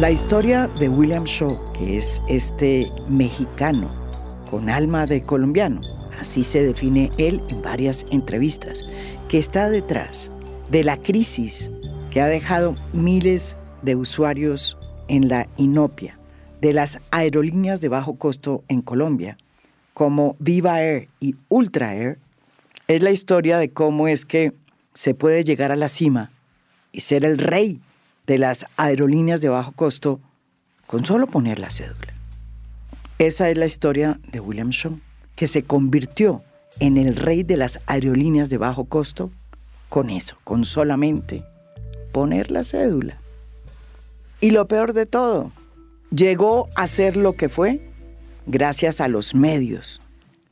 La historia de William Shaw, que es este mexicano con alma de colombiano, así se define él en varias entrevistas, que está detrás de la crisis que ha dejado miles de usuarios en la inopia, de las aerolíneas de bajo costo en Colombia, como Viva Air y Ultra Air, es la historia de cómo es que se puede llegar a la cima y ser el rey de las aerolíneas de bajo costo con solo poner la cédula. Esa es la historia de William Shaw, que se convirtió en el rey de las aerolíneas de bajo costo con eso, con solamente poner la cédula. Y lo peor de todo, llegó a ser lo que fue gracias a los medios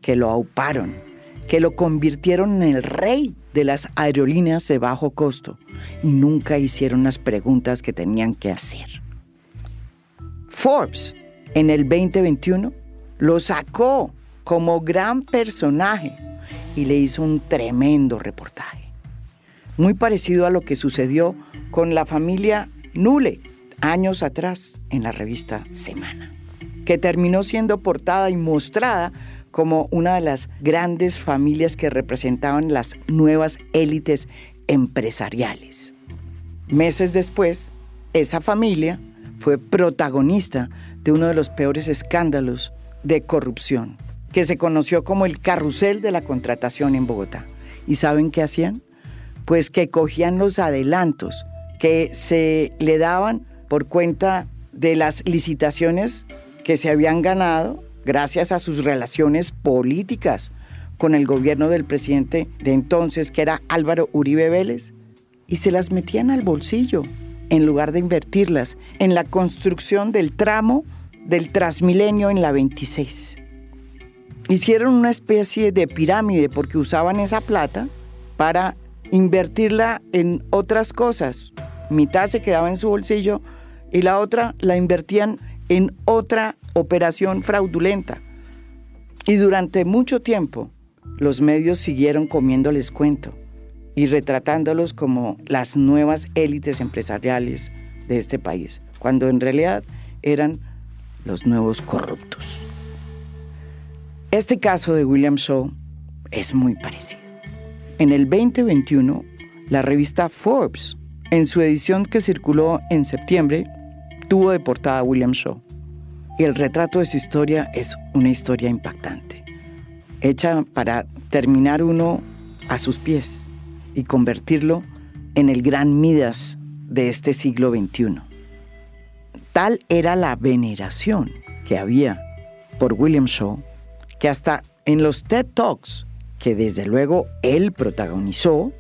que lo auparon, que lo convirtieron en el rey de las aerolíneas de bajo costo y nunca hicieron las preguntas que tenían que hacer. Forbes en el 2021 lo sacó como gran personaje y le hizo un tremendo reportaje. Muy parecido a lo que sucedió con la familia Nule años atrás en la revista Semana, que terminó siendo portada y mostrada como una de las grandes familias que representaban las nuevas élites empresariales. Meses después, esa familia fue protagonista de uno de los peores escándalos de corrupción, que se conoció como el carrusel de la contratación en Bogotá. ¿Y saben qué hacían? Pues que cogían los adelantos que se le daban por cuenta de las licitaciones que se habían ganado gracias a sus relaciones políticas con el gobierno del presidente de entonces, que era Álvaro Uribe Vélez, y se las metían al bolsillo en lugar de invertirlas en la construcción del tramo del Transmilenio en la 26. Hicieron una especie de pirámide porque usaban esa plata para invertirla en otras cosas. Mitad se quedaba en su bolsillo y la otra la invertían en otra operación fraudulenta. Y durante mucho tiempo los medios siguieron comiéndoles cuento y retratándolos como las nuevas élites empresariales de este país, cuando en realidad eran los nuevos corruptos. Este caso de William Shaw es muy parecido. En el 2021, la revista Forbes, en su edición que circuló en septiembre, tuvo de portada a William Shaw. Y el retrato de su historia es una historia impactante, hecha para terminar uno a sus pies y convertirlo en el gran Midas de este siglo XXI. Tal era la veneración que había por William Shaw que hasta en los TED Talks, que desde luego él protagonizó,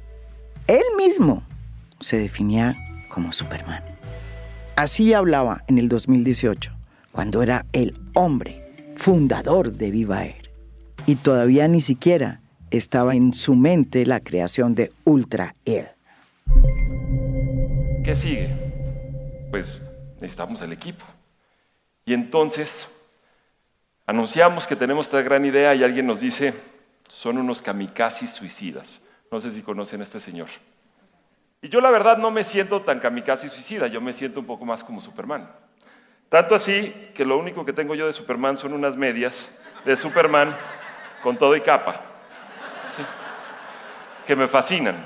él mismo se definía como Superman. Así hablaba en el 2018, cuando era el hombre fundador de Viva Air. Y todavía ni siquiera estaba en su mente la creación de Ultra Air. ¿Qué sigue? Pues necesitamos el equipo. Y entonces anunciamos que tenemos esta gran idea y alguien nos dice, son unos kamikazes suicidas. No sé si conocen a este señor. Y yo la verdad no me siento tan kamikaze suicida, yo me siento un poco más como Superman. Tanto así que lo único que tengo yo de Superman son unas medias de Superman con todo y capa, que me fascinan.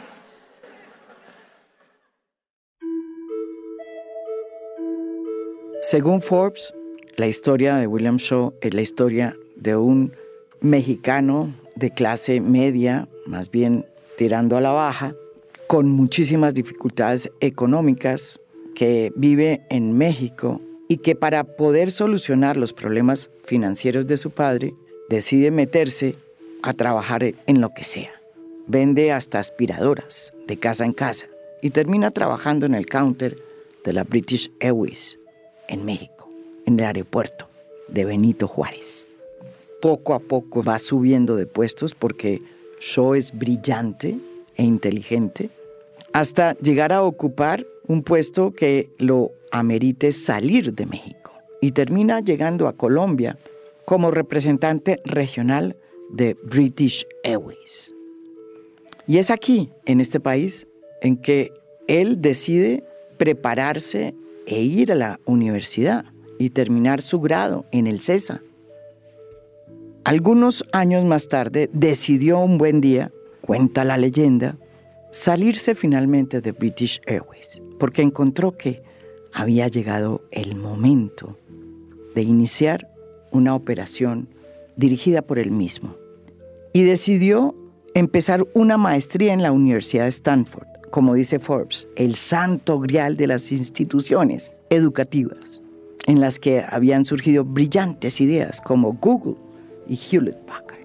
Según Forbes, la historia de William Shaw es la historia de un mexicano de clase media, más bien tirando a la baja, con muchísimas dificultades económicas, que vive en México y que para poder solucionar los problemas financieros de su padre, decide meterse a trabajar en lo que sea. Vende hasta aspiradoras de casa en casa y termina trabajando en el counter de la British Airways en México, en el aeropuerto de Benito Juárez. Poco a poco va subiendo de puestos porque Shaw es brillante e inteligente hasta llegar a ocupar un puesto que lo amerite salir de México y termina llegando a Colombia como representante regional de British Airways. Y es aquí, en este país, en que él decide prepararse e ir a la universidad y terminar su grado en el CESA. Algunos años más tarde decidió un buen día, cuenta la leyenda, salirse finalmente de British Airways, porque encontró que había llegado el momento de iniciar una operación dirigida por él mismo. Y decidió empezar una maestría en la Universidad de Stanford, como dice Forbes, el santo grial de las instituciones educativas, en las que habían surgido brillantes ideas como Google y Hewlett Packard.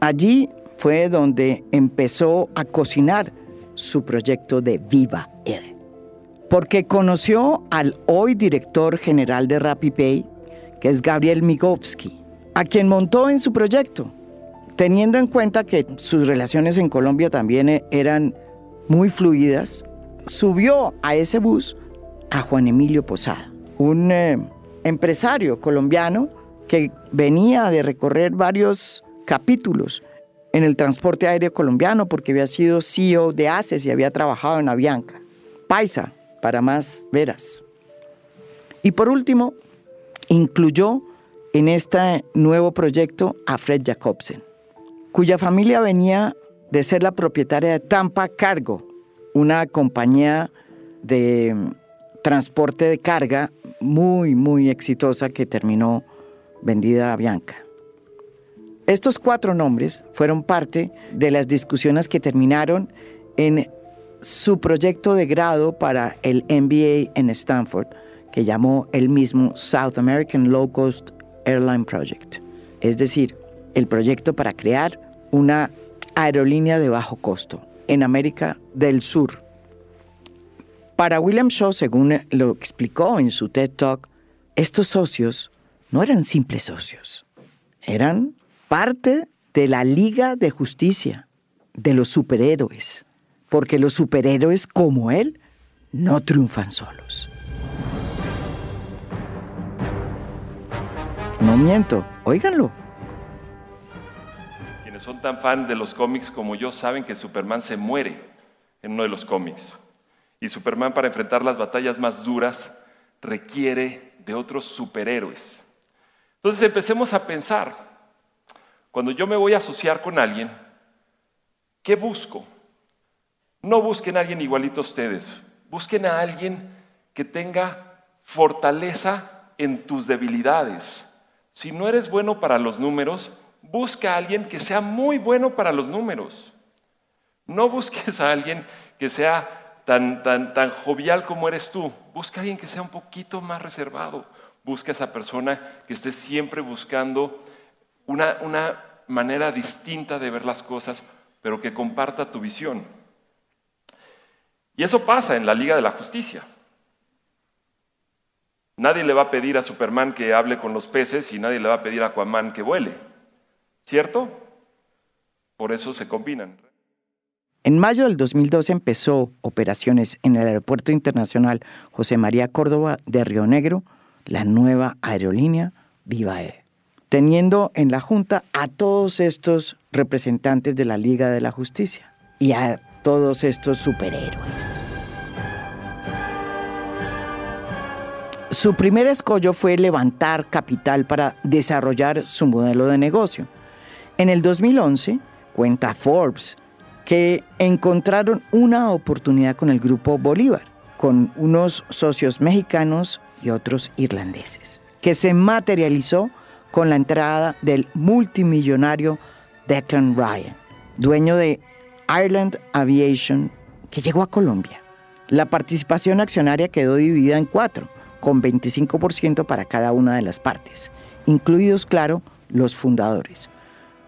Allí fue donde empezó a cocinar su proyecto de Viva Air, porque conoció al hoy director general de RappiPay, que es Gabriel Migovsky, a quien montó en su proyecto teniendo en cuenta que sus relaciones en Colombia también e, eran muy fluidas, subió a ese bus a Juan Emilio Posada, un eh, empresario colombiano que venía de recorrer varios capítulos en el transporte aéreo colombiano porque había sido CEO de ACES y había trabajado en Avianca. Paisa, para más veras. Y por último, incluyó en este nuevo proyecto a Fred Jacobsen, cuya familia venía de ser la propietaria de Tampa Cargo, una compañía de transporte de carga muy, muy exitosa que terminó vendida a Bianca. Estos cuatro nombres fueron parte de las discusiones que terminaron en su proyecto de grado para el MBA en Stanford, que llamó el mismo South American Low Cost Airline Project. Es decir, el proyecto para crear una aerolínea de bajo costo en América del Sur. Para William Shaw, según lo explicó en su TED Talk, estos socios no eran simples socios, eran parte de la Liga de Justicia, de los superhéroes, porque los superhéroes como él no triunfan solos. No miento, óiganlo son tan fan de los cómics como yo saben que Superman se muere en uno de los cómics. Y Superman para enfrentar las batallas más duras requiere de otros superhéroes. Entonces empecemos a pensar, cuando yo me voy a asociar con alguien, ¿qué busco? No busquen a alguien igualito a ustedes, busquen a alguien que tenga fortaleza en tus debilidades. Si no eres bueno para los números, busca a alguien que sea muy bueno para los números. No busques a alguien que sea tan, tan, tan jovial como eres tú. Busca a alguien que sea un poquito más reservado. Busca a esa persona que esté siempre buscando una, una manera distinta de ver las cosas, pero que comparta tu visión. Y eso pasa en la Liga de la Justicia. Nadie le va a pedir a Superman que hable con los peces y nadie le va a pedir a Aquaman que vuele. ¿Cierto? Por eso se combinan. En mayo del 2012 empezó operaciones en el Aeropuerto Internacional José María Córdoba de Río Negro, la nueva aerolínea Viva Air, teniendo en la Junta a todos estos representantes de la Liga de la Justicia y a todos estos superhéroes. Su primer escollo fue levantar capital para desarrollar su modelo de negocio en el 2011, cuenta Forbes, que encontraron una oportunidad con el grupo Bolívar, con unos socios mexicanos y otros irlandeses, que se materializó con la entrada del multimillonario Declan Ryan, dueño de Ireland Aviation, que llegó a Colombia. La participación accionaria quedó dividida en cuatro, con 25% para cada una de las partes, incluidos, claro, los fundadores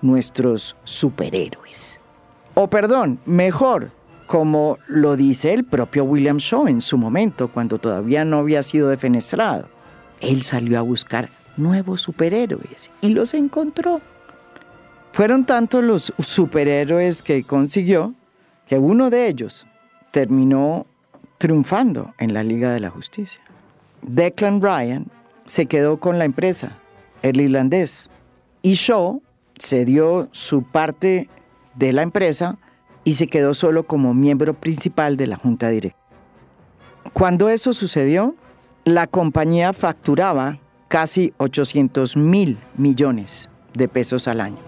nuestros superhéroes. O perdón, mejor, como lo dice el propio William Shaw en su momento, cuando todavía no había sido defenestrado. Él salió a buscar nuevos superhéroes y los encontró. Fueron tantos los superhéroes que consiguió que uno de ellos terminó triunfando en la Liga de la Justicia. Declan Ryan se quedó con la empresa, el irlandés, y Shaw se dio su parte de la empresa y se quedó solo como miembro principal de la junta directiva. Cuando eso sucedió, la compañía facturaba casi 800 mil millones de pesos al año.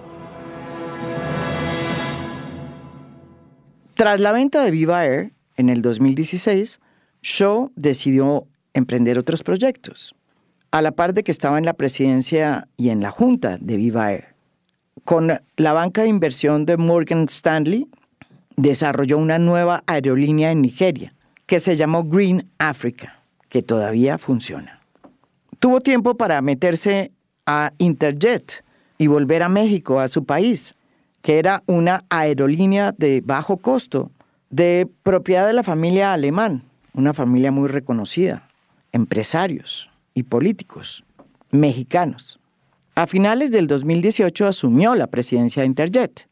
Tras la venta de Viva Air en el 2016, Shaw decidió emprender otros proyectos, a la par de que estaba en la presidencia y en la junta de Viva Air. Con la banca de inversión de Morgan Stanley, desarrolló una nueva aerolínea en Nigeria, que se llamó Green Africa, que todavía funciona. Tuvo tiempo para meterse a Interjet y volver a México, a su país, que era una aerolínea de bajo costo, de propiedad de la familia alemán, una familia muy reconocida, empresarios y políticos mexicanos. A finales del 2018 asumió la presidencia de Interjet,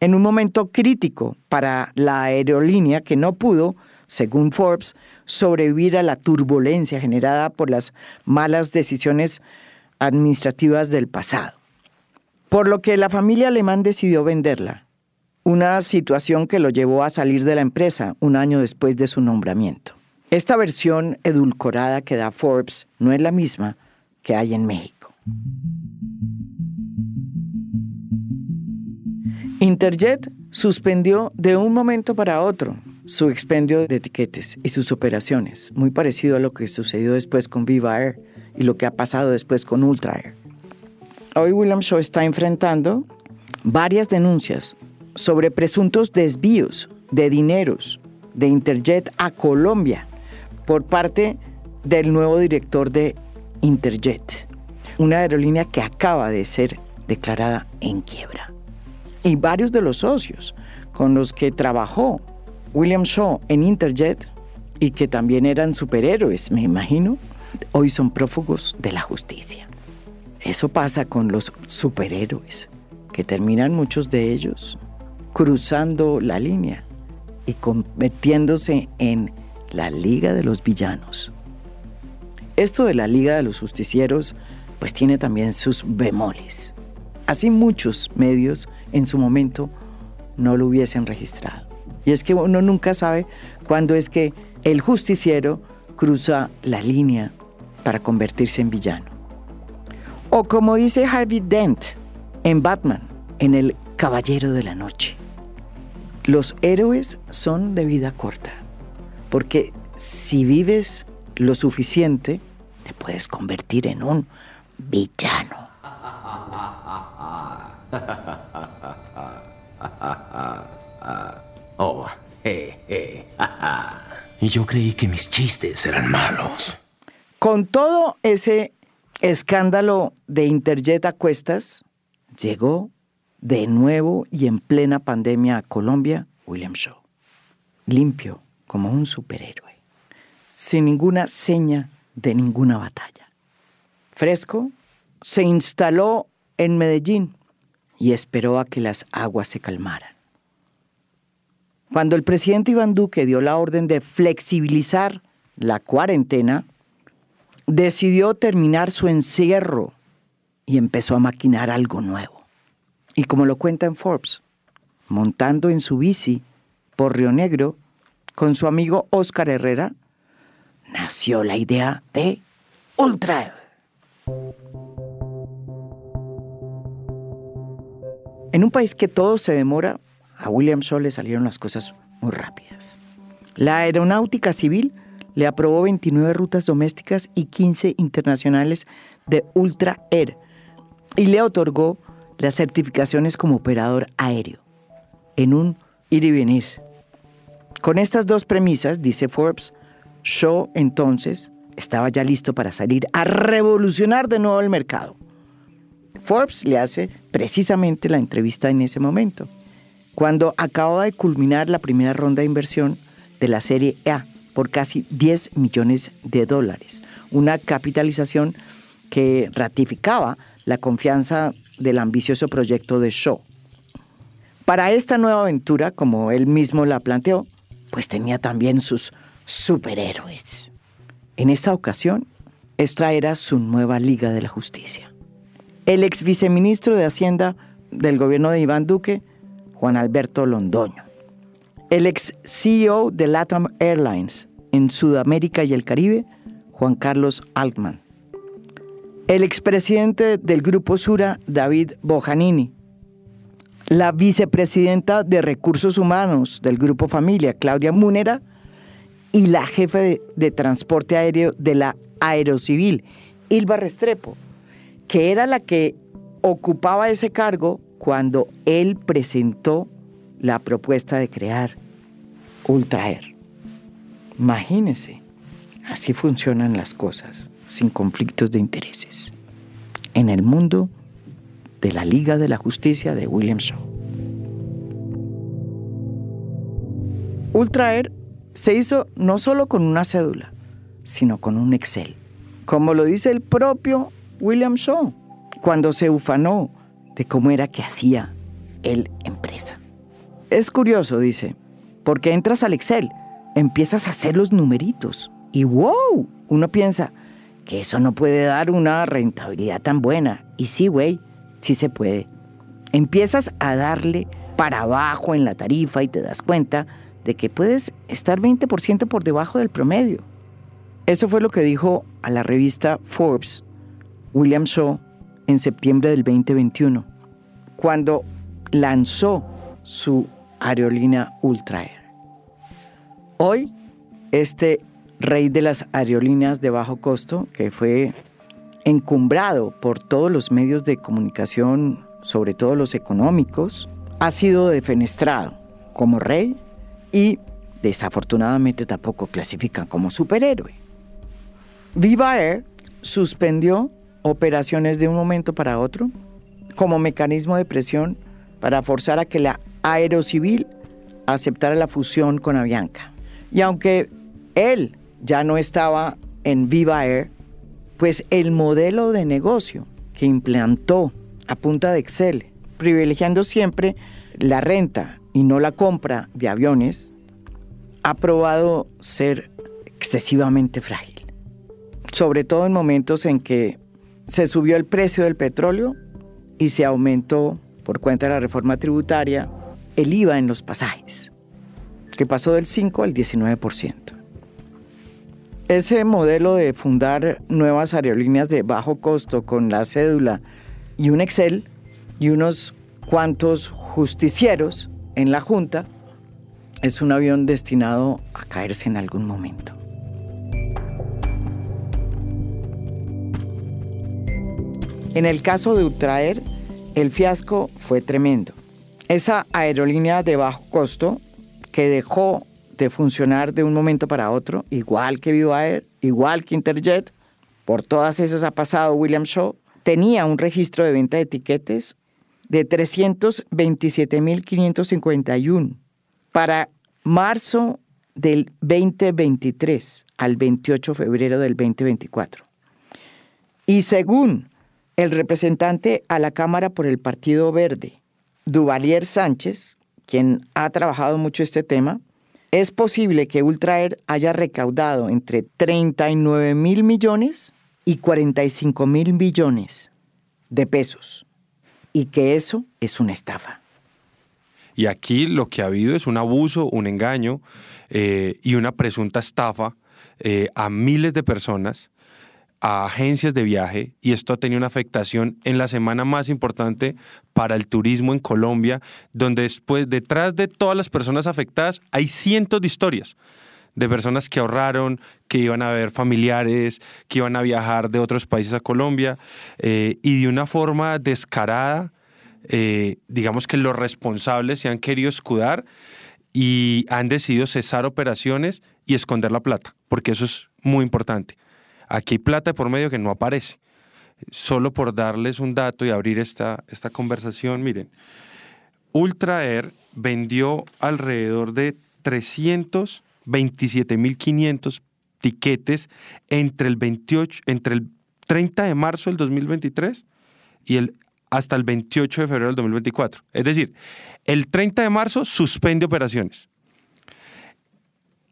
en un momento crítico para la aerolínea que no pudo, según Forbes, sobrevivir a la turbulencia generada por las malas decisiones administrativas del pasado. Por lo que la familia alemán decidió venderla, una situación que lo llevó a salir de la empresa un año después de su nombramiento. Esta versión edulcorada que da Forbes no es la misma que hay en México. Interjet suspendió de un momento para otro su expendio de etiquetes y sus operaciones, muy parecido a lo que sucedió después con Viva Air y lo que ha pasado después con Ultra Air. Hoy William Shaw está enfrentando varias denuncias sobre presuntos desvíos de dineros de Interjet a Colombia por parte del nuevo director de Interjet, una aerolínea que acaba de ser declarada en quiebra. Y varios de los socios con los que trabajó William Shaw en Interjet y que también eran superhéroes, me imagino, hoy son prófugos de la justicia. Eso pasa con los superhéroes, que terminan muchos de ellos cruzando la línea y convirtiéndose en la Liga de los Villanos. Esto de la Liga de los Justicieros pues tiene también sus bemoles. Así muchos medios en su momento no lo hubiesen registrado. Y es que uno nunca sabe cuándo es que el justiciero cruza la línea para convertirse en villano. O como dice Harvey Dent en Batman, en El Caballero de la Noche. Los héroes son de vida corta. Porque si vives lo suficiente, te puedes convertir en un villano. Oh, y yo creí que mis chistes eran malos. Con todo ese escándalo de Interjet a cuestas, llegó de nuevo y en plena pandemia a Colombia William Shaw. Limpio, como un superhéroe, sin ninguna seña de ninguna batalla. Fresco, se instaló en Medellín y esperó a que las aguas se calmaran. Cuando el presidente Iván Duque dio la orden de flexibilizar la cuarentena, decidió terminar su encierro y empezó a maquinar algo nuevo. Y como lo cuenta en Forbes, montando en su bici por Río Negro, con su amigo Oscar Herrera, nació la idea de Ultra. En un país que todo se demora, a William Shaw le salieron las cosas muy rápidas. La aeronáutica civil le aprobó 29 rutas domésticas y 15 internacionales de Ultra Air y le otorgó las certificaciones como operador aéreo en un ir y venir con estas dos premisas, dice Forbes, Shaw entonces estaba ya listo para salir a revolucionar de nuevo el mercado. Forbes le hace precisamente la entrevista en ese momento, cuando acababa de culminar la primera ronda de inversión de la serie A por casi 10 millones de dólares, una capitalización que ratificaba la confianza del ambicioso proyecto de Shaw. Para esta nueva aventura, como él mismo la planteó, pues tenía también sus superhéroes. En esta ocasión, esta era su nueva Liga de la Justicia. El ex viceministro de Hacienda del gobierno de Iván Duque, Juan Alberto Londoño. El ex CEO de LATAM Airlines en Sudamérica y el Caribe, Juan Carlos Altman. El expresidente del Grupo Sura, David Bojanini. La vicepresidenta de Recursos Humanos del Grupo Familia, Claudia Múnera. Y la jefe de, de transporte aéreo de la Aerocivil, Ilva Restrepo, que era la que ocupaba ese cargo cuando él presentó la propuesta de crear Ultraer. Imagínense, así funcionan las cosas, sin conflictos de intereses, en el mundo de la Liga de la Justicia de William Shaw. Ultraer se hizo no solo con una cédula, sino con un Excel, como lo dice el propio William Shaw, cuando se ufanó de cómo era que hacía él empresa. Es curioso, dice, porque entras al Excel, empiezas a hacer los numeritos y wow, uno piensa que eso no puede dar una rentabilidad tan buena. Y sí, güey, sí se puede. Empiezas a darle para abajo en la tarifa y te das cuenta de que puedes estar 20% por debajo del promedio. Eso fue lo que dijo a la revista Forbes William Shaw en septiembre del 2021, cuando lanzó su aerolínea Ultra Hoy, este rey de las aerolíneas de bajo costo, que fue encumbrado por todos los medios de comunicación, sobre todo los económicos, ha sido defenestrado como rey y desafortunadamente tampoco clasifican como superhéroe. Viva Air suspendió operaciones de un momento para otro como mecanismo de presión para forzar a que la Aerocivil aceptara la fusión con Avianca. Y aunque él ya no estaba en Viva Air, pues el modelo de negocio que implantó a punta de Excel, privilegiando siempre la renta y no la compra de aviones, ha probado ser excesivamente frágil. Sobre todo en momentos en que se subió el precio del petróleo y se aumentó, por cuenta de la reforma tributaria, el IVA en los pasajes, que pasó del 5 al 19%. Ese modelo de fundar nuevas aerolíneas de bajo costo con la cédula y un Excel y unos cuantos justicieros en la Junta es un avión destinado a caerse en algún momento. En el caso de Ultraer, el fiasco fue tremendo. Esa aerolínea de bajo costo que dejó de funcionar de un momento para otro, igual que Viva Air, igual que Interjet, por todas esas ha pasado William Shaw, tenía un registro de venta de etiquetes de 327.551 para marzo del 2023 al 28 de febrero del 2024. Y según el representante a la Cámara por el Partido Verde, Duvalier Sánchez, quien ha trabajado mucho este tema, es posible que Ultraer haya recaudado entre 39 mil millones y 45 mil millones de pesos y que eso es una estafa. Y aquí lo que ha habido es un abuso, un engaño eh, y una presunta estafa eh, a miles de personas a agencias de viaje y esto ha tenido una afectación en la semana más importante para el turismo en Colombia, donde después, detrás de todas las personas afectadas hay cientos de historias de personas que ahorraron, que iban a ver familiares, que iban a viajar de otros países a Colombia eh, y de una forma descarada, eh, digamos que los responsables se han querido escudar y han decidido cesar operaciones y esconder la plata, porque eso es muy importante. Aquí hay plata por medio que no aparece. Solo por darles un dato y abrir esta, esta conversación, miren, Ultra Air vendió alrededor de 327.500 tiquetes entre el 28, entre el 30 de marzo del 2023 y el hasta el 28 de febrero del 2024. Es decir, el 30 de marzo suspende operaciones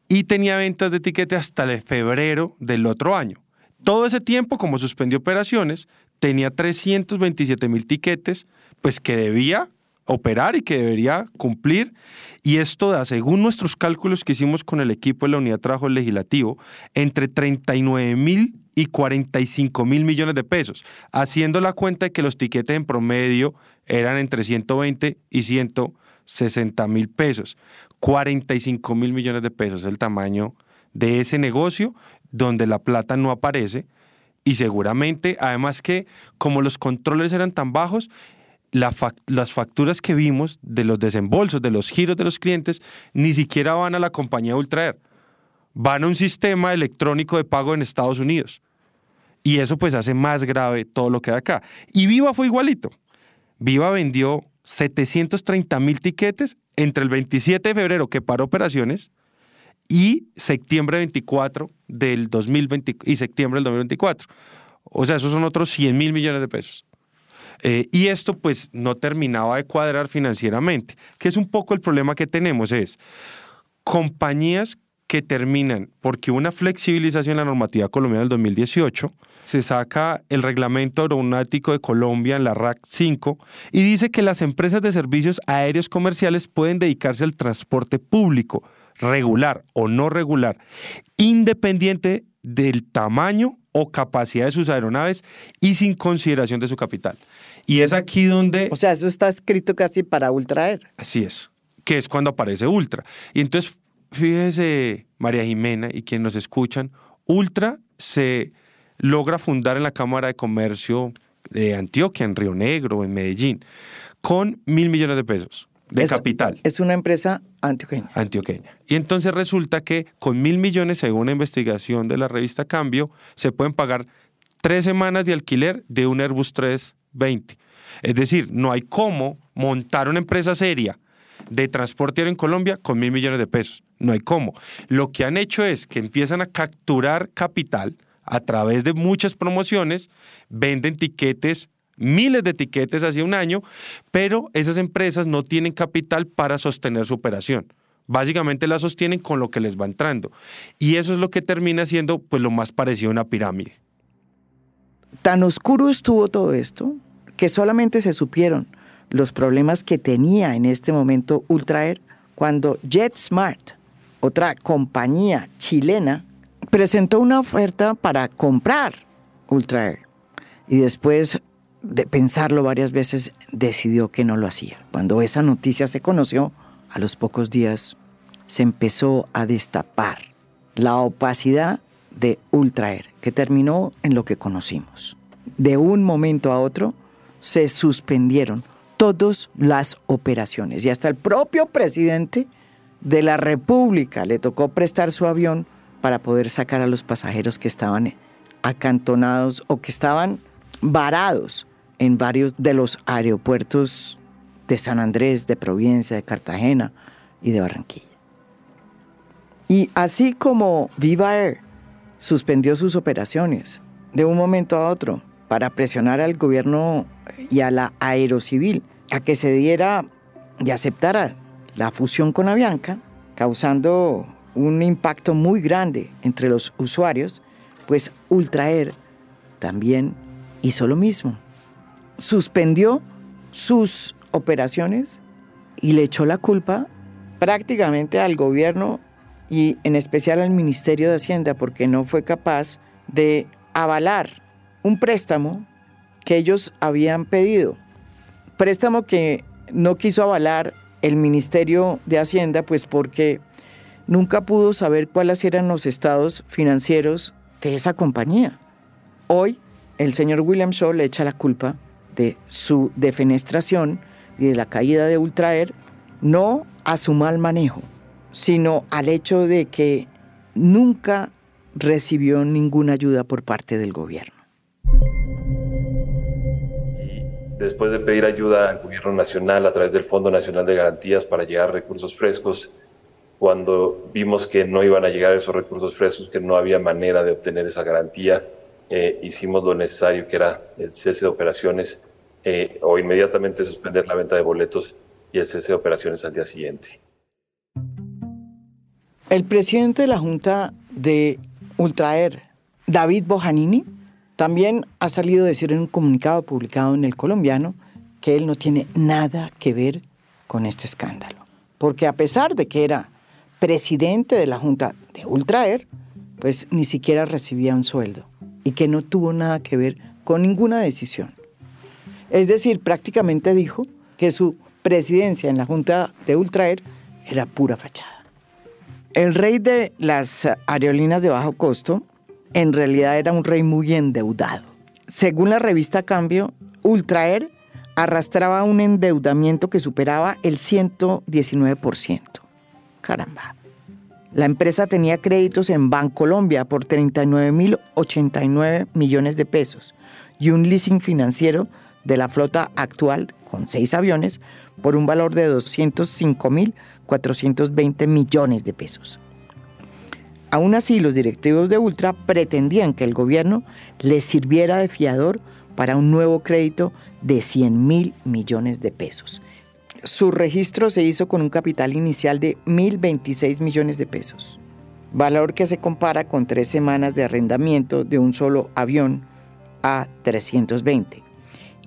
y tenía ventas de tiquete hasta el febrero del otro año. Todo ese tiempo, como suspendió operaciones, tenía 327 mil tiquetes, pues que debía operar y que debería cumplir. Y esto da, según nuestros cálculos que hicimos con el equipo de la Unidad de Trabajo Legislativo, entre 39 mil y 45 mil millones de pesos, haciendo la cuenta de que los tiquetes en promedio eran entre 120 y 160 mil pesos. 45 mil millones de pesos es el tamaño de ese negocio donde la plata no aparece y seguramente, además que como los controles eran tan bajos, las facturas que vimos de los desembolsos, de los giros de los clientes, ni siquiera van a la compañía Ultraer. Van a un sistema electrónico de pago en Estados Unidos. Y eso pues hace más grave todo lo que hay acá. Y Viva fue igualito. Viva vendió 730 mil tiquetes entre el 27 de febrero que paró operaciones y septiembre 24 del 2020 y septiembre del 2024. O sea, esos son otros 100 mil millones de pesos. Eh, y esto pues no terminaba de cuadrar financieramente, que es un poco el problema que tenemos, es compañías que terminan porque una flexibilización en la normativa colombiana del 2018, se saca el reglamento aeronáutico de Colombia en la RAC 5 y dice que las empresas de servicios aéreos comerciales pueden dedicarse al transporte público, regular o no regular, independiente del tamaño o capacidad de sus aeronaves y sin consideración de su capital. Y es aquí donde... O sea, eso está escrito casi para Ultra Air. Así es, que es cuando aparece Ultra. Y entonces, fíjese, María Jimena y quienes nos escuchan, Ultra se logra fundar en la Cámara de Comercio de Antioquia, en Río Negro, en Medellín, con mil millones de pesos de capital. Es una empresa antioqueña. Antioqueña. Y entonces resulta que con mil millones, según una investigación de la revista Cambio, se pueden pagar tres semanas de alquiler de un Airbus 320. Es decir, no hay cómo montar una empresa seria de transporte aéreo en Colombia con mil millones de pesos. No hay cómo. Lo que han hecho es que empiezan a capturar capital a través de muchas promociones, venden tiquetes miles de etiquetes hace un año, pero esas empresas no tienen capital para sostener su operación. Básicamente la sostienen con lo que les va entrando. Y eso es lo que termina siendo pues, lo más parecido a una pirámide. Tan oscuro estuvo todo esto que solamente se supieron los problemas que tenía en este momento Ultraer cuando JetSmart, otra compañía chilena, presentó una oferta para comprar Ultraer. Y después de pensarlo varias veces, decidió que no lo hacía. Cuando esa noticia se conoció, a los pocos días se empezó a destapar la opacidad de Ultraer, que terminó en lo que conocimos. De un momento a otro se suspendieron todas las operaciones y hasta el propio presidente de la República le tocó prestar su avión para poder sacar a los pasajeros que estaban acantonados o que estaban varados en varios de los aeropuertos de San Andrés, de Providencia, de Cartagena y de Barranquilla. Y así como Viva Air suspendió sus operaciones de un momento a otro para presionar al gobierno y a la aerocivil a que se diera y aceptara la fusión con Avianca, causando un impacto muy grande entre los usuarios, pues Ultraer también hizo lo mismo suspendió sus operaciones y le echó la culpa prácticamente al gobierno y en especial al Ministerio de Hacienda porque no fue capaz de avalar un préstamo que ellos habían pedido. Préstamo que no quiso avalar el Ministerio de Hacienda pues porque nunca pudo saber cuáles eran los estados financieros de esa compañía. Hoy el señor William Shaw le echa la culpa de su defenestración y de la caída de Ultraer, no a su mal manejo, sino al hecho de que nunca recibió ninguna ayuda por parte del gobierno. después de pedir ayuda al gobierno nacional a través del Fondo Nacional de Garantías para llegar a recursos frescos, cuando vimos que no iban a llegar esos recursos frescos, que no había manera de obtener esa garantía, eh, hicimos lo necesario, que era el cese de operaciones eh, o inmediatamente suspender la venta de boletos y el cese de operaciones al día siguiente. El presidente de la Junta de Ultraer, David Bojanini, también ha salido a decir en un comunicado publicado en El Colombiano que él no tiene nada que ver con este escándalo. Porque a pesar de que era presidente de la Junta de Ultraer, pues ni siquiera recibía un sueldo y que no tuvo nada que ver con ninguna decisión. Es decir, prácticamente dijo que su presidencia en la Junta de Ultraer era pura fachada. El rey de las aerolíneas de bajo costo en realidad era un rey muy endeudado. Según la revista Cambio, Ultraer arrastraba un endeudamiento que superaba el 119%. Caramba. La empresa tenía créditos en Bancolombia por 39.089 millones de pesos y un leasing financiero de la flota actual con seis aviones por un valor de 205.420 millones de pesos. Aún así, los directivos de Ultra pretendían que el gobierno les sirviera de fiador para un nuevo crédito de 100 mil millones de pesos. Su registro se hizo con un capital inicial de 1.026 millones de pesos, valor que se compara con tres semanas de arrendamiento de un solo avión a 320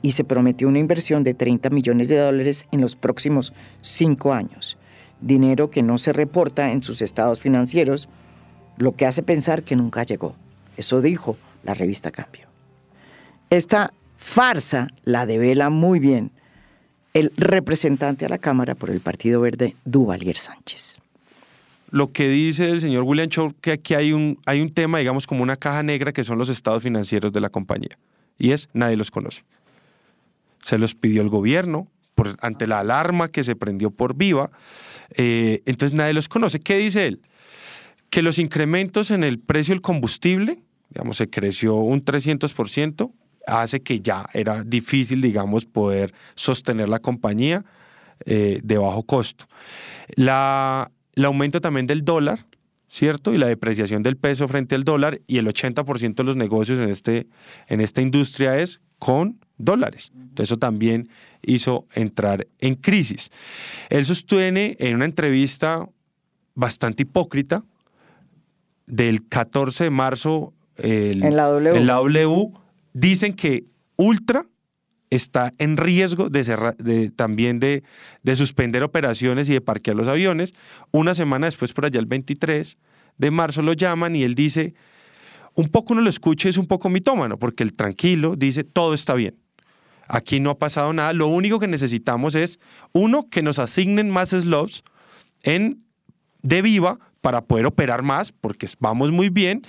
y se prometió una inversión de 30 millones de dólares en los próximos cinco años, dinero que no se reporta en sus estados financieros, lo que hace pensar que nunca llegó. Eso dijo la revista Cambio. Esta farsa la devela muy bien el representante a la Cámara por el Partido Verde, Duvalier Sánchez. Lo que dice el señor William Shaw, que aquí hay un, hay un tema, digamos, como una caja negra, que son los estados financieros de la compañía. Y es, nadie los conoce. Se los pidió el gobierno ante la alarma que se prendió por Viva. Eh, entonces nadie los conoce. ¿Qué dice él? Que los incrementos en el precio del combustible, digamos, se creció un 300%, hace que ya era difícil, digamos, poder sostener la compañía eh, de bajo costo. La, el aumento también del dólar, ¿cierto? Y la depreciación del peso frente al dólar y el 80% de los negocios en, este, en esta industria es con dólares. Entonces eso también hizo entrar en crisis. Él sostiene en una entrevista bastante hipócrita del 14 de marzo en la W, en la w Dicen que Ultra está en riesgo de, también de, suspender operaciones y de parquear los aviones. Una semana después, por allá el 23 de marzo, lo llaman y él dice, un poco uno lo escucha, es un poco mitómano, porque el tranquilo dice, todo está bien. Aquí no ha pasado nada. Lo único que necesitamos es, uno, que nos asignen más slots en de viva para poder operar más, porque vamos muy bien,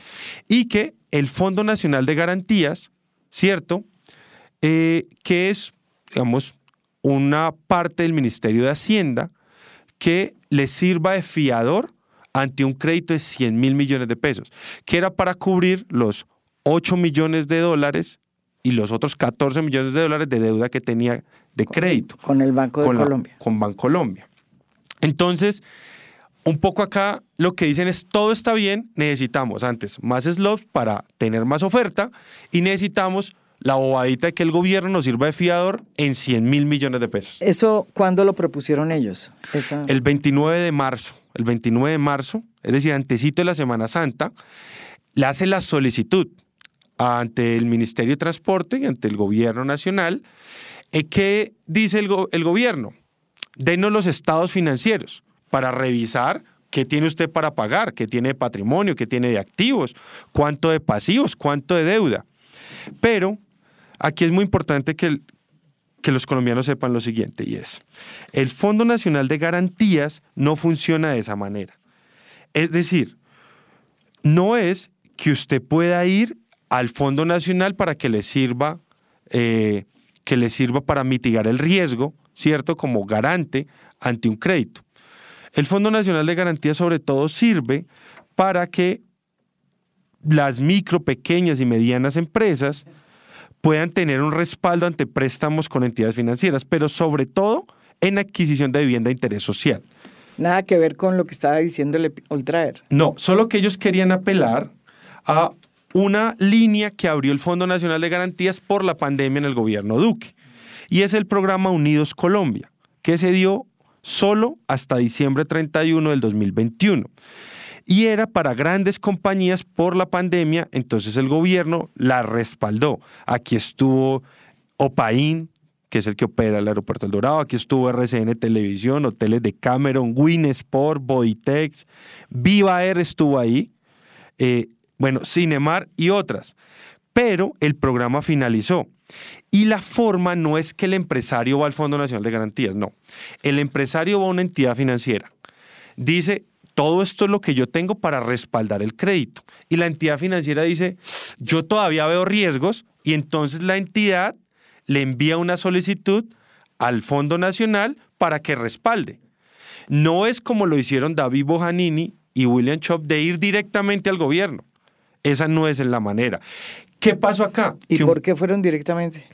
y que el Fondo Nacional de Garantías ¿cierto? Eh, que es, digamos, una parte del Ministerio de Hacienda que le sirva de fiador ante un crédito de 100 mil millones de pesos, que era para cubrir los 8 millones de dólares y los otros 14 millones de dólares de deuda que tenía de crédito. Con el Banco de con Colombia. con Bancolombia. Entonces, un poco acá lo que dicen es todo está bien, necesitamos antes más slots para tener más oferta y necesitamos la bobadita de que el gobierno nos sirva de fiador en 100 mil millones de pesos. ¿Eso cuándo lo propusieron ellos? El 29 de marzo. El 29 de marzo, es decir, antecito de la Semana Santa, le hace la solicitud ante el Ministerio de Transporte y ante el gobierno nacional. Eh, ¿Qué dice el, el gobierno? Denos los estados financieros para revisar qué tiene usted para pagar, qué tiene de patrimonio, qué tiene de activos, cuánto de pasivos, cuánto de deuda. Pero aquí es muy importante que, los colombianos sepan lo siguiente y es, el Fondo Nacional de Garantías no funciona de esa manera. Es decir, no es que usted pueda ir al Fondo Nacional para que le sirva, eh, que le sirva para mitigar el riesgo, ¿cierto? Como garante ante un crédito. El Fondo Nacional de Garantía sobre todo sirve para que las micro, pequeñas y medianas empresas puedan tener un respaldo ante préstamos con entidades financieras, pero sobre todo en adquisición de vivienda de interés social. Nada que ver con lo que estaba diciéndole Ultraer. No, solo que ellos querían apelar a una línea que abrió el Fondo Nacional de Garantías por la pandemia en el gobierno Duque. Y es el programa Unidos Colombia, que se dio solo hasta diciembre 31 del 2021. Y era para grandes compañías por la pandemia, entonces el gobierno la respaldó. Aquí estuvo Opaín, que es el que opera el aeropuerto El Dorado. Aquí estuvo RCN Televisión, hoteles de Cameron, Win Sport, Bodytex, Viva Air estuvo ahí, eh, bueno, Cinemar y otras. Pero el programa finalizó. Y la forma no es que el empresario va al Fondo Nacional de Garantías, no. El empresario va a una entidad financiera. Dice, todo esto es lo que yo tengo para respaldar el crédito. Y la entidad financiera dice, yo todavía veo riesgos y entonces la entidad le envía una solicitud al Fondo Nacional para que respalde. No es como lo hicieron David Bojanini y William Chop de ir directamente al gobierno. Esa no es la manera. ¿Qué pasó acá? ¿Y por qué fueron directamente?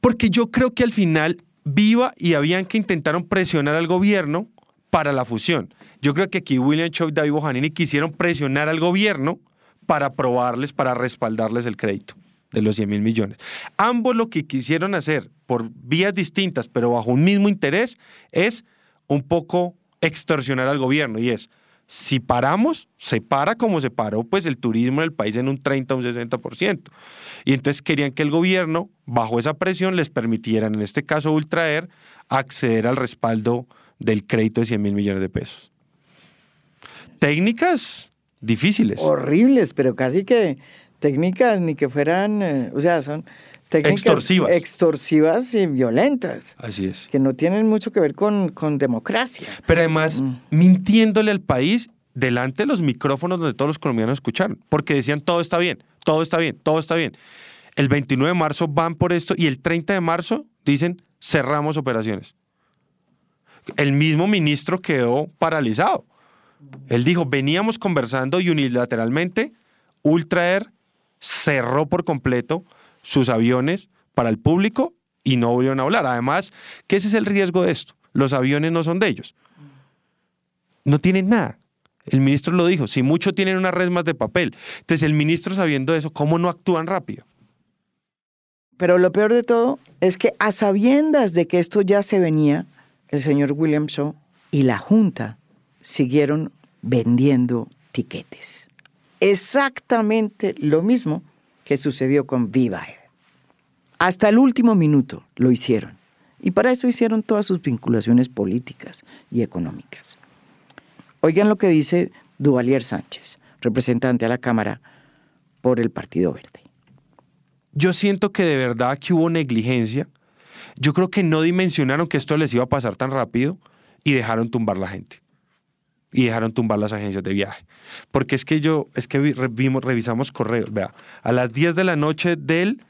Porque yo creo que al final Viva y habían que intentaron presionar al gobierno para la fusión. Yo creo que aquí William Chop y David Bojanini quisieron presionar al gobierno para aprobarles, para respaldarles el crédito de los 100 mil millones. Ambos lo que quisieron hacer por vías distintas, pero bajo un mismo interés, es un poco extorsionar al gobierno y es, si paramos, se para como se paró pues el turismo en el país en un 30 o un 60%. Y entonces querían que el gobierno, bajo esa presión, les permitieran, en este caso Ultraer, acceder al respaldo del crédito de 100 mil millones de pesos. Técnicas difíciles. Horribles, pero casi que técnicas ni que fueran, eh, o sea, son técnicas extorsivas. extorsivas y violentas. Así es. Que no tienen mucho que ver con, con democracia. Pero además, mm. mintiéndole al país delante de los micrófonos donde todos los colombianos escucharon, porque decían todo está bien, todo está bien, todo está bien. El 29 de marzo van por esto y el 30 de marzo dicen cerramos operaciones. El mismo ministro quedó paralizado. Él dijo, veníamos conversando y unilateralmente Ultraer cerró por completo sus aviones para el público y no volvieron a hablar. Además, ¿qué es el riesgo de esto? Los aviones no son de ellos. No tienen nada. El ministro lo dijo, si mucho tienen unas resmas de papel. Entonces el ministro sabiendo eso, ¿cómo no actúan rápido? Pero lo peor de todo es que a sabiendas de que esto ya se venía, el señor William Shaw y la Junta siguieron vendiendo tiquetes. Exactamente lo mismo que sucedió con Viva Hasta el último minuto lo hicieron. Y para eso hicieron todas sus vinculaciones políticas y económicas. Oigan lo que dice Duvalier Sánchez, representante a la Cámara por el Partido Verde. Yo siento que de verdad que hubo negligencia. Yo creo que no dimensionaron que esto les iba a pasar tan rápido y dejaron tumbar la gente y dejaron tumbar las agencias de viaje. Porque es que yo, es que vimos, revisamos correos, vea, a las 10 de la noche del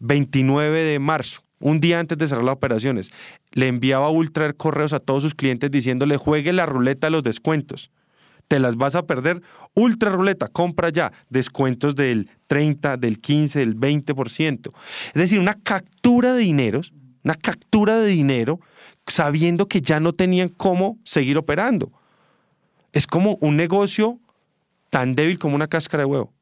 29 de marzo, un día antes de cerrar las operaciones, le enviaba Ultra correos a todos sus clientes diciéndole, juegue la ruleta de los descuentos. Te las vas a perder. Ultra ruleta, compra ya. Descuentos del 30, del 15, del 20%. Es decir, una captura de dineros, una captura de dinero sabiendo que ya no tenían cómo seguir operando es como un negocio tan débil como una cáscara de huevo.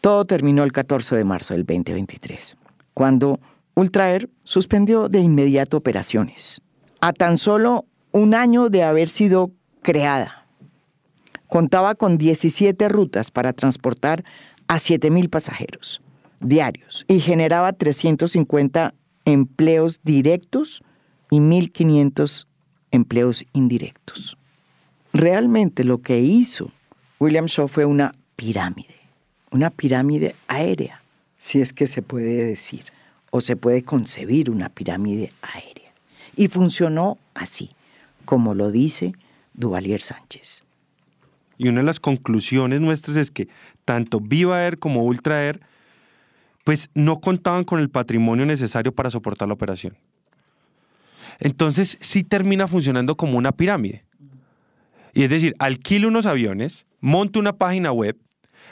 Todo terminó el 14 de marzo del 2023, cuando Ultraer suspendió de inmediato operaciones, a tan solo un año de haber sido creada. Contaba con 17 rutas para transportar a 7.000 pasajeros diarios y generaba 350 empleos directos y 1.500 empleos indirectos. Realmente lo que hizo William Shaw fue una pirámide, una pirámide aérea, si es que se puede decir, o se puede concebir una pirámide aérea. Y funcionó así, como lo dice Duvalier Sánchez. Y una de las conclusiones nuestras es que tanto Viva Air como Ultra Air pues no contaban con el patrimonio necesario para soportar la operación. Entonces sí termina funcionando como una pirámide. Y es decir, alquilo unos aviones, monto una página web,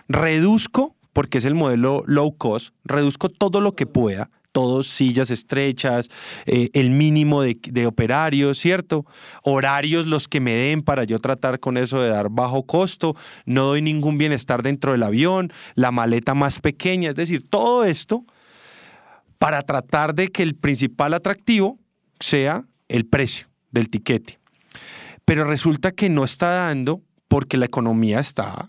reduzco, porque es el modelo low cost, reduzco todo lo que pueda, todos sillas estrechas, eh, el mínimo de, de, operarios, ¿cierto? Horarios los que me den para yo tratar con eso de dar bajo costo, no doy ningún bienestar dentro del avión, la maleta más pequeña, es decir, todo esto para tratar de que el principal atractivo sea el precio del tiquete pero resulta que no está dando porque la economía está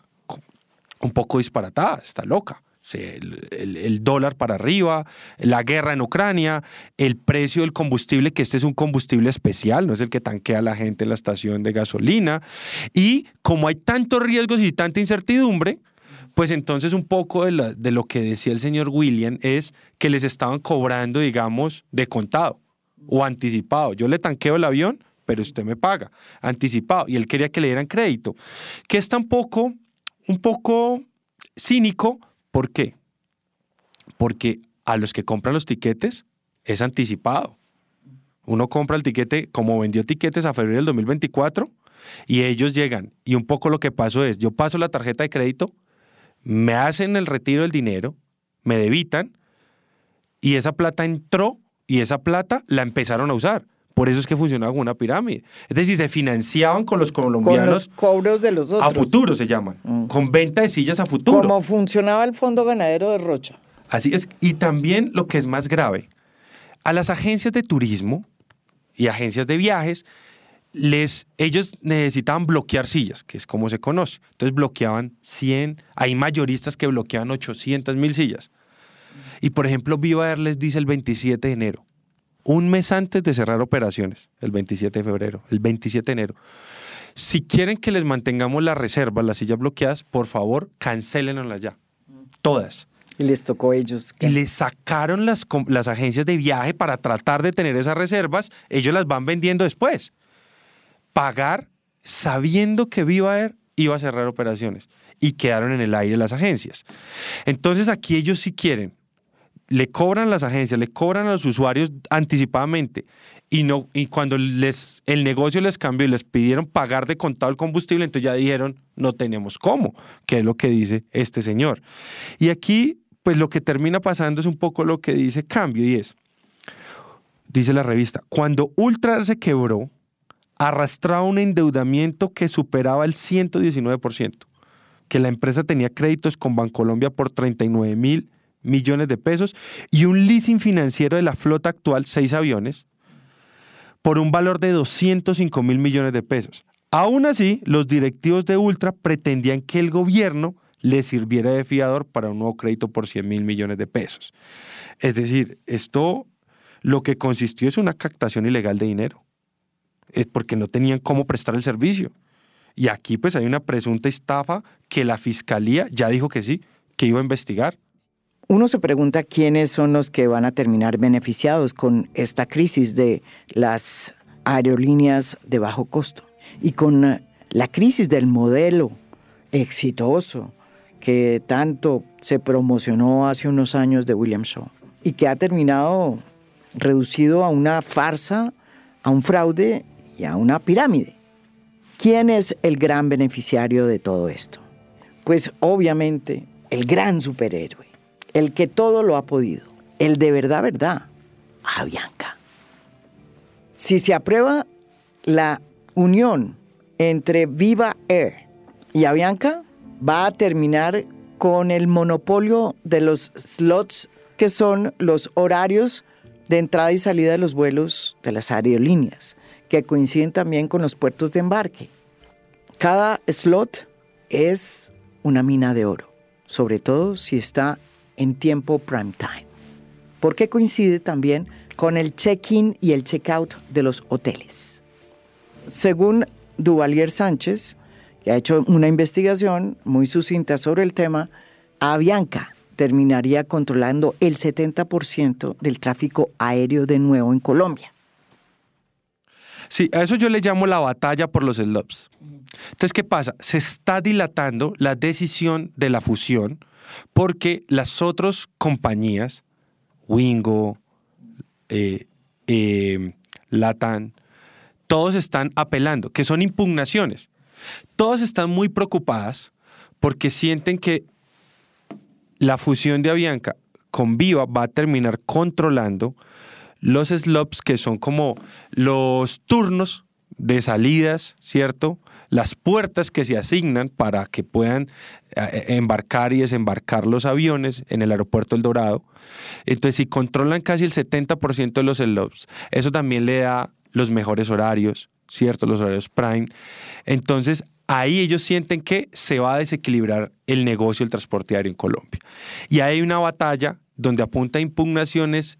un poco disparatada, está loca. El, dólar para arriba, la guerra en Ucrania, el precio del combustible, que este es un combustible especial, no es el que tanquea la gente en la estación de gasolina. Y como hay tantos riesgos y tanta incertidumbre, pues entonces un poco de, de lo que decía el señor William es que les estaban cobrando, digamos, de contado o anticipado. Yo le tanqueo el avión, pero usted me paga anticipado. Y él quería que le dieran crédito, que es tampoco un poco cínico. ¿Por qué? Porque a los que compran los tiquetes es anticipado. Uno compra el tiquete como vendió tiquetes a febrero del 2024 y ellos llegan. Y un poco lo que pasó es, yo paso la tarjeta de crédito, me hacen el retiro del dinero, me debitan y esa plata entró y esa plata la empezaron a usar. Por eso es que funcionaba como una pirámide. Es decir, se financiaban con los colombianos. Con los cobros de los otros. A futuro se llaman. Mm. Con venta de sillas a futuro. Como funcionaba el Fondo Ganadero de Rocha. Así es. Y también lo que es más grave, a las agencias de turismo y agencias de viajes, les, ellos necesitaban bloquear sillas, que es como se conoce. Entonces bloqueaban 100, hay mayoristas que bloqueaban 800 mil sillas. Y por ejemplo, Viva Air les dice el 27 de enero, un mes antes de cerrar operaciones, el 27 de febrero, el 27 de enero. Si quieren que les mantengamos la reserva, las sillas bloqueadas, por favor, cancélenlas ya. Todas. Y les tocó a ellos. Y les sacaron las, las agencias de viaje para tratar de tener esas reservas. Ellos las van vendiendo después. Pagar sabiendo que Viva iba a cerrar operaciones. Y quedaron en el aire las agencias. Entonces aquí ellos sí quieren le cobran las agencias, le cobran a los usuarios anticipadamente y, no, y cuando les, el negocio les cambió y les pidieron pagar de contado el combustible, entonces ya dijeron, no tenemos cómo, que es lo que dice este señor. Y aquí, pues lo que termina pasando es un poco lo que dice Cambio y es, dice la revista, cuando Ultra se quebró, arrastraba un endeudamiento que superaba el 119%, que la empresa tenía créditos con Bancolombia por 39 mil millones de pesos y un leasing financiero de la flota actual, seis aviones, por un valor de 205 mil millones de pesos. Aún así, los directivos de Ultra pretendían que el gobierno les sirviera de fiador para un nuevo crédito por 100 mil millones de pesos. Es decir, esto lo que consistió es una captación ilegal de dinero, es porque no tenían cómo prestar el servicio. Y aquí pues hay una presunta estafa que la fiscalía ya dijo que sí, que iba a investigar. Uno se pregunta quiénes son los que van a terminar beneficiados con esta crisis de las aerolíneas de bajo costo y con eh, la crisis del modelo exitoso que tanto se promocionó hace unos años de William Shaw y que ha terminado reducido a una farsa, a un fraude y a una pirámide. ¿Quién es el gran beneficiario de todo esto? Pues obviamente el gran superhéroe, el que todo lo ha podido, el de verdad, verdad, Avianca. Si se aprueba la unión entre Viva Air y Avianca, va a terminar con el monopolio de los slots que son los horarios de entrada y salida de los vuelos de las aerolíneas, que coinciden también con los puertos de embarque. Cada slot es una mina de oro, sobre todo si está en tiempo prime time, porque coincide también con el check-in y el check-out de los hoteles. Según Duvalier Sánchez, que ha hecho una investigación muy sucinta sobre el tema, Avianca terminaría controlando el 70% del tráfico aéreo de nuevo en Colombia. Sí, a eso yo le llamo la batalla por los slots. Entonces, ¿qué pasa? Se está dilatando la decisión de la fusión porque las otras compañías, Wingo, eh, Latan, todos están apelando, que son impugnaciones. Todas están muy preocupadas porque sienten que la fusión de Avianca con Viva va a terminar controlando los slots que son como los turnos de salidas, ¿cierto? Las puertas que se asignan para que puedan eh, embarcar y desembarcar los aviones en el aeropuerto El Dorado. Entonces, si controlan casi el 70% de los slots, eso también le da los mejores horarios, ¿cierto? Los horarios prime. Entonces, ahí ellos sienten que se va a desequilibrar el negocio del transporte aéreo en Colombia. Y hay una batalla donde apunta a impugnaciones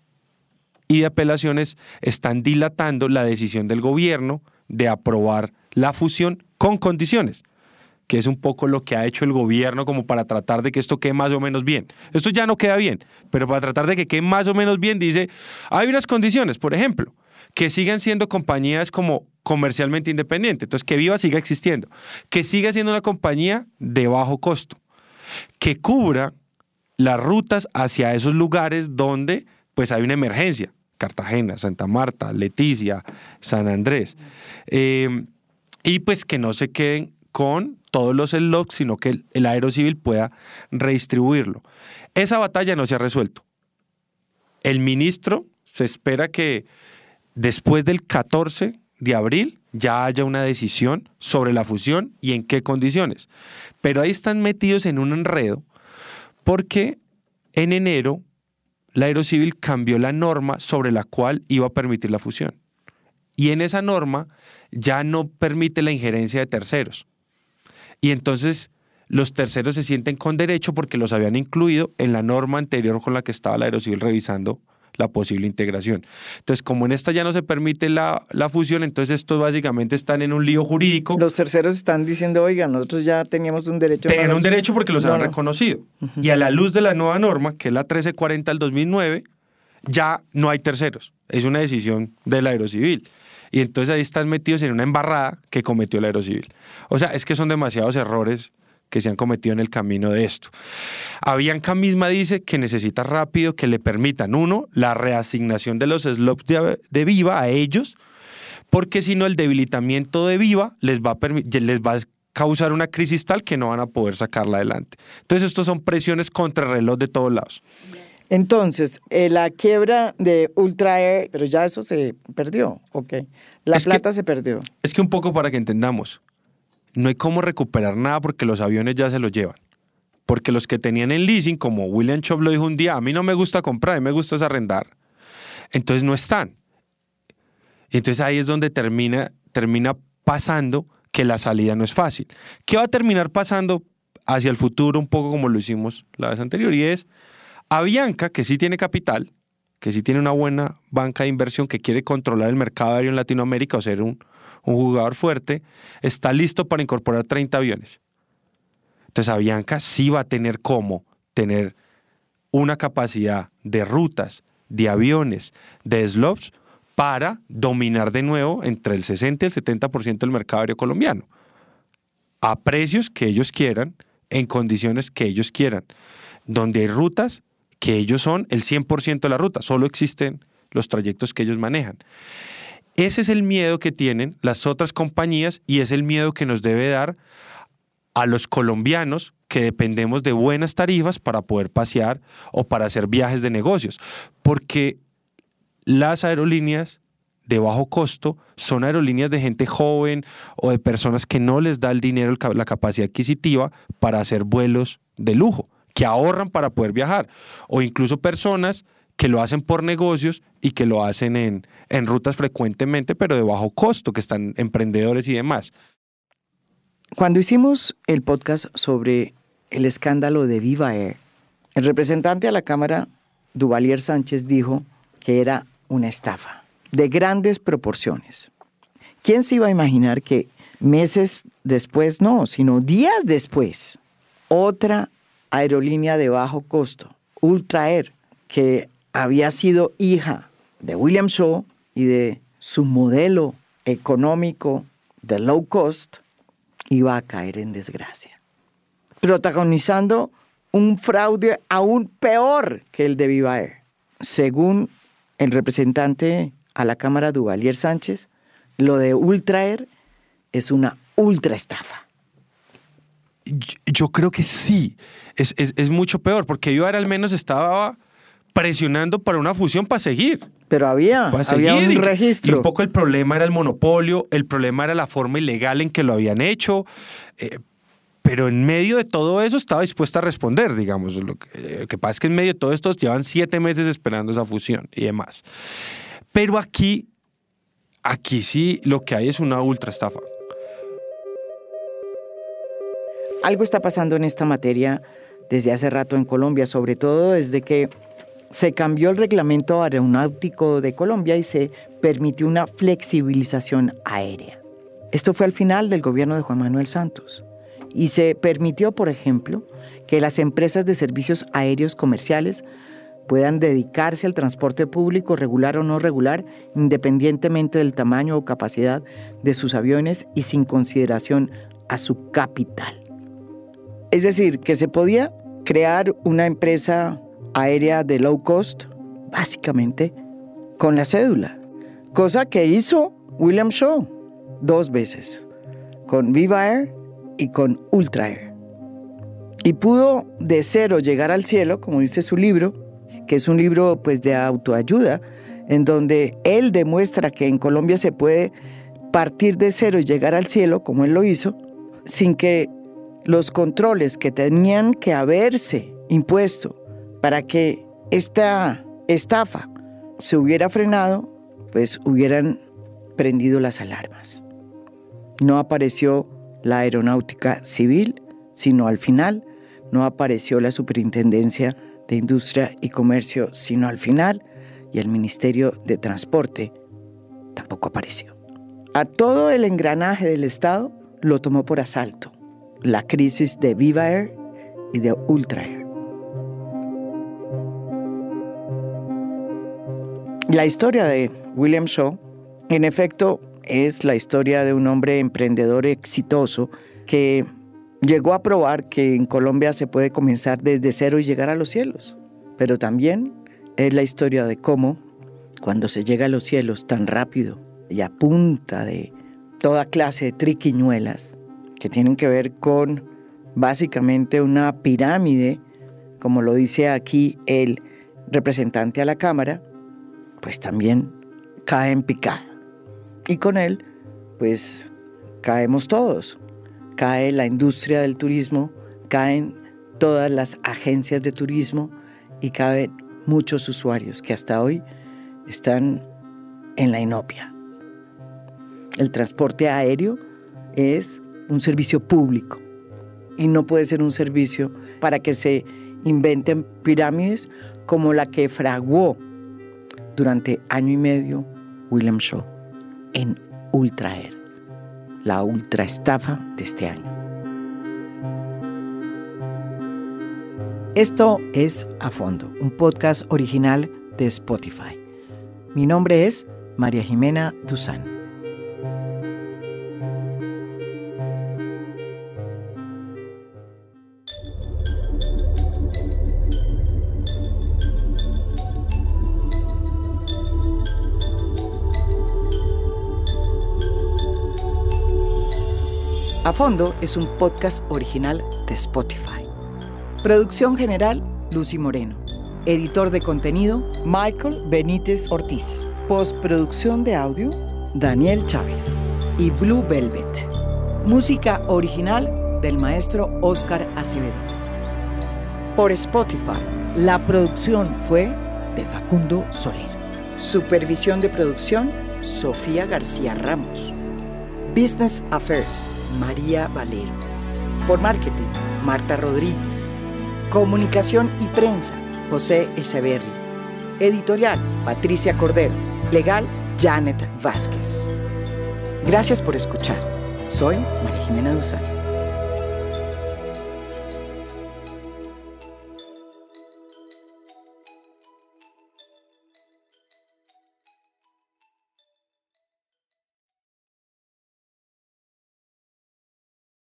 y de apelaciones están dilatando la decisión del gobierno de aprobar la fusión con condiciones que es un poco lo que ha hecho el gobierno como para tratar de que esto quede más o menos bien. Esto ya no queda bien, pero para tratar de que quede más o menos bien, dice, hay unas condiciones, por ejemplo, que sigan siendo compañías como comercialmente independientes, entonces que Viva siga existiendo, que siga siendo una compañía de bajo costo, que cubra las rutas hacia esos lugares donde pues hay una emergencia, Cartagena, Santa Marta, Leticia, San Andrés, eh, y pues que no se queden con todos los slots, sino que el, aerocivil pueda redistribuirlo. Esa batalla no se ha resuelto. El ministro se espera que después del 14 de abril ya haya una decisión sobre la fusión y en qué condiciones. Pero ahí están metidos en un enredo porque en enero la Aerocivil cambió la norma sobre la cual iba a permitir la fusión. Y en esa norma ya no permite la injerencia de terceros. Y entonces los terceros se sienten con derecho porque los habían incluido en la norma anterior con la que estaba la Aerocivil revisando la posible integración. Entonces, como en esta ya no se permite la, la, fusión, entonces estos básicamente están en un lío jurídico. Los terceros están diciendo, oiga, nosotros ya teníamos un derecho. Tenían no un derecho porque los no, reconocido. Uh -huh. Y a la luz de la nueva norma, que es la 1340 del 2009, ya no hay terceros. Es una decisión del Aerocivil. Y entonces ahí están metidos en una embarrada que cometió el Aerocivil. O sea, es que son demasiados errores que se han cometido en el camino de esto. Avianca misma dice que necesita rápido que le permitan, uno, la reasignación de los slots de, de Viva a ellos, porque si no el debilitamiento de Viva les va, a les va a causar una crisis tal que no van a poder sacarla adelante. Entonces, estos son presiones contra el reloj de todos lados. Entonces, eh, la quiebra de Ultra Air, pero ya eso se perdió, ok. La es plata que, se perdió. Es que un poco para que entendamos, no hay cómo recuperar nada porque los aviones ya se los llevan. Porque los que tenían en leasing, como William Chop lo dijo un día, a mí no me gusta comprar, a mí me gusta es arrendar. Entonces no están. Entonces ahí es donde termina, termina pasando que la salida no es fácil. ¿Qué va a terminar pasando hacia el futuro un poco como lo hicimos la vez anterior? Y es Avianca, que sí tiene capital, que sí tiene una buena banca de inversión, que quiere controlar el mercado aéreo en Latinoamérica o ser un, jugador fuerte, está listo para incorporar 30 aviones. Entonces Avianca sí va a tener cómo tener una capacidad de rutas, de aviones, de slots para dominar de nuevo entre el 60 y el 70% del mercado aéreo colombiano. A precios que ellos quieran, en condiciones que ellos quieran, donde hay rutas que ellos son el 100% de la ruta, solo existen los trayectos que ellos manejan. Ese es el miedo que tienen las otras compañías y es el miedo que nos debe dar a los colombianos que dependemos de buenas tarifas para poder pasear o para hacer viajes de negocios. Porque las aerolíneas de bajo costo son aerolíneas de gente joven o de personas que no les da el dinero, la capacidad adquisitiva para hacer vuelos de lujo, que ahorran para poder viajar. O incluso personas que lo hacen por negocios y que lo hacen en, en rutas frecuentemente, pero de bajo costo, que están emprendedores y demás. Cuando hicimos el podcast sobre el escándalo de Viva Air, el representante a la Cámara, Duvalier Sánchez, dijo que era una estafa de grandes proporciones. ¿Quién se iba a imaginar que meses después, no, sino días después, otra aerolínea de bajo costo, Ultra Air, que había sido hija de William Shaw y de su modelo económico de low cost, iba a caer en desgracia, protagonizando un fraude aún peor que el de Viva Air. Según el representante a la Cámara Duvalier Sánchez, lo de Ultra Air es una ultra estafa. Yo creo que sí, es, es, es mucho peor, porque Viva Air al menos estaba presionando para una fusión para seguir. Pero había, para había un y, registro. Y un poco el problema era el monopolio, el problema era la forma ilegal en que lo habían hecho. Eh, pero en medio de todo eso estaba dispuesta a responder, digamos. Lo que, lo que pasa es que en medio de todo esto llevan siete meses esperando esa fusión y demás. Pero aquí, aquí sí lo que hay es una ultra estafa. Algo está pasando en esta materia desde hace rato en Colombia, sobre todo desde que se cambió el reglamento aeronáutico de Colombia y se permitió una flexibilización aérea. Esto fue al final del gobierno de Juan Manuel Santos y se permitió, por ejemplo, que las empresas de servicios aéreos comerciales puedan dedicarse al transporte público regular o no regular, independientemente del tamaño o capacidad de sus aviones y sin consideración a su capital. Es decir, que se podía crear una empresa aérea de low cost, básicamente, con la cédula, cosa que hizo William Shaw dos veces, con Viva Air y con Ultra Air. Y pudo de cero llegar al cielo, como dice su libro, que es un libro pues de autoayuda, en donde él demuestra que en Colombia se puede partir de cero y llegar al cielo, como él lo hizo, sin que los controles que tenían que haberse impuesto para que esta estafa se hubiera frenado, pues hubieran prendido las alarmas. No apareció la aeronáutica civil, sino al final no apareció la Superintendencia de Industria y Comercio, sino al final, y el Ministerio de Transporte tampoco apareció. A todo el engranaje del Estado lo tomó por asalto la crisis de Viva Air y de Ultra Air. La historia de William Shaw, en efecto, es la historia de un hombre emprendedor exitoso que llegó a probar que en Colombia se puede comenzar desde cero y llegar a los cielos. Pero también es la historia de cómo, cuando se llega a los cielos tan rápido y a punta de toda clase de triquiñuelas, que tienen que ver con básicamente una pirámide, como lo dice aquí el representante a la Cámara, pues también cae en picada. Y con él, pues caemos todos. Cae la industria del turismo, caen todas las agencias de turismo y caen muchos usuarios que hasta hoy están en la inopia. El transporte aéreo es un servicio público y no puede ser un servicio para que se inventen pirámides como la que fraguó durante año y medio William Shaw en Ultra Air, la ultra estafa de este año. Esto es A Fondo, un podcast original de Spotify. Mi nombre es María Jimena Duzán. Fondo es un podcast original de Spotify. Producción general, Lucy Moreno. Editor de contenido, Michael Benítez Ortiz. Postproducción de audio, Daniel Chávez. Y Blue Velvet. Música original del maestro Oscar Acevedo. Por Spotify, la producción fue de Facundo Soler. Supervisión de producción, Sofía García Ramos. Business Affairs, María Valero. Por marketing, Marta Rodríguez. Comunicación y prensa, José Echeverri. Editorial, Patricia Cordero. Legal, Janet Vázquez. Gracias por escuchar. Soy María Jimena Duzán.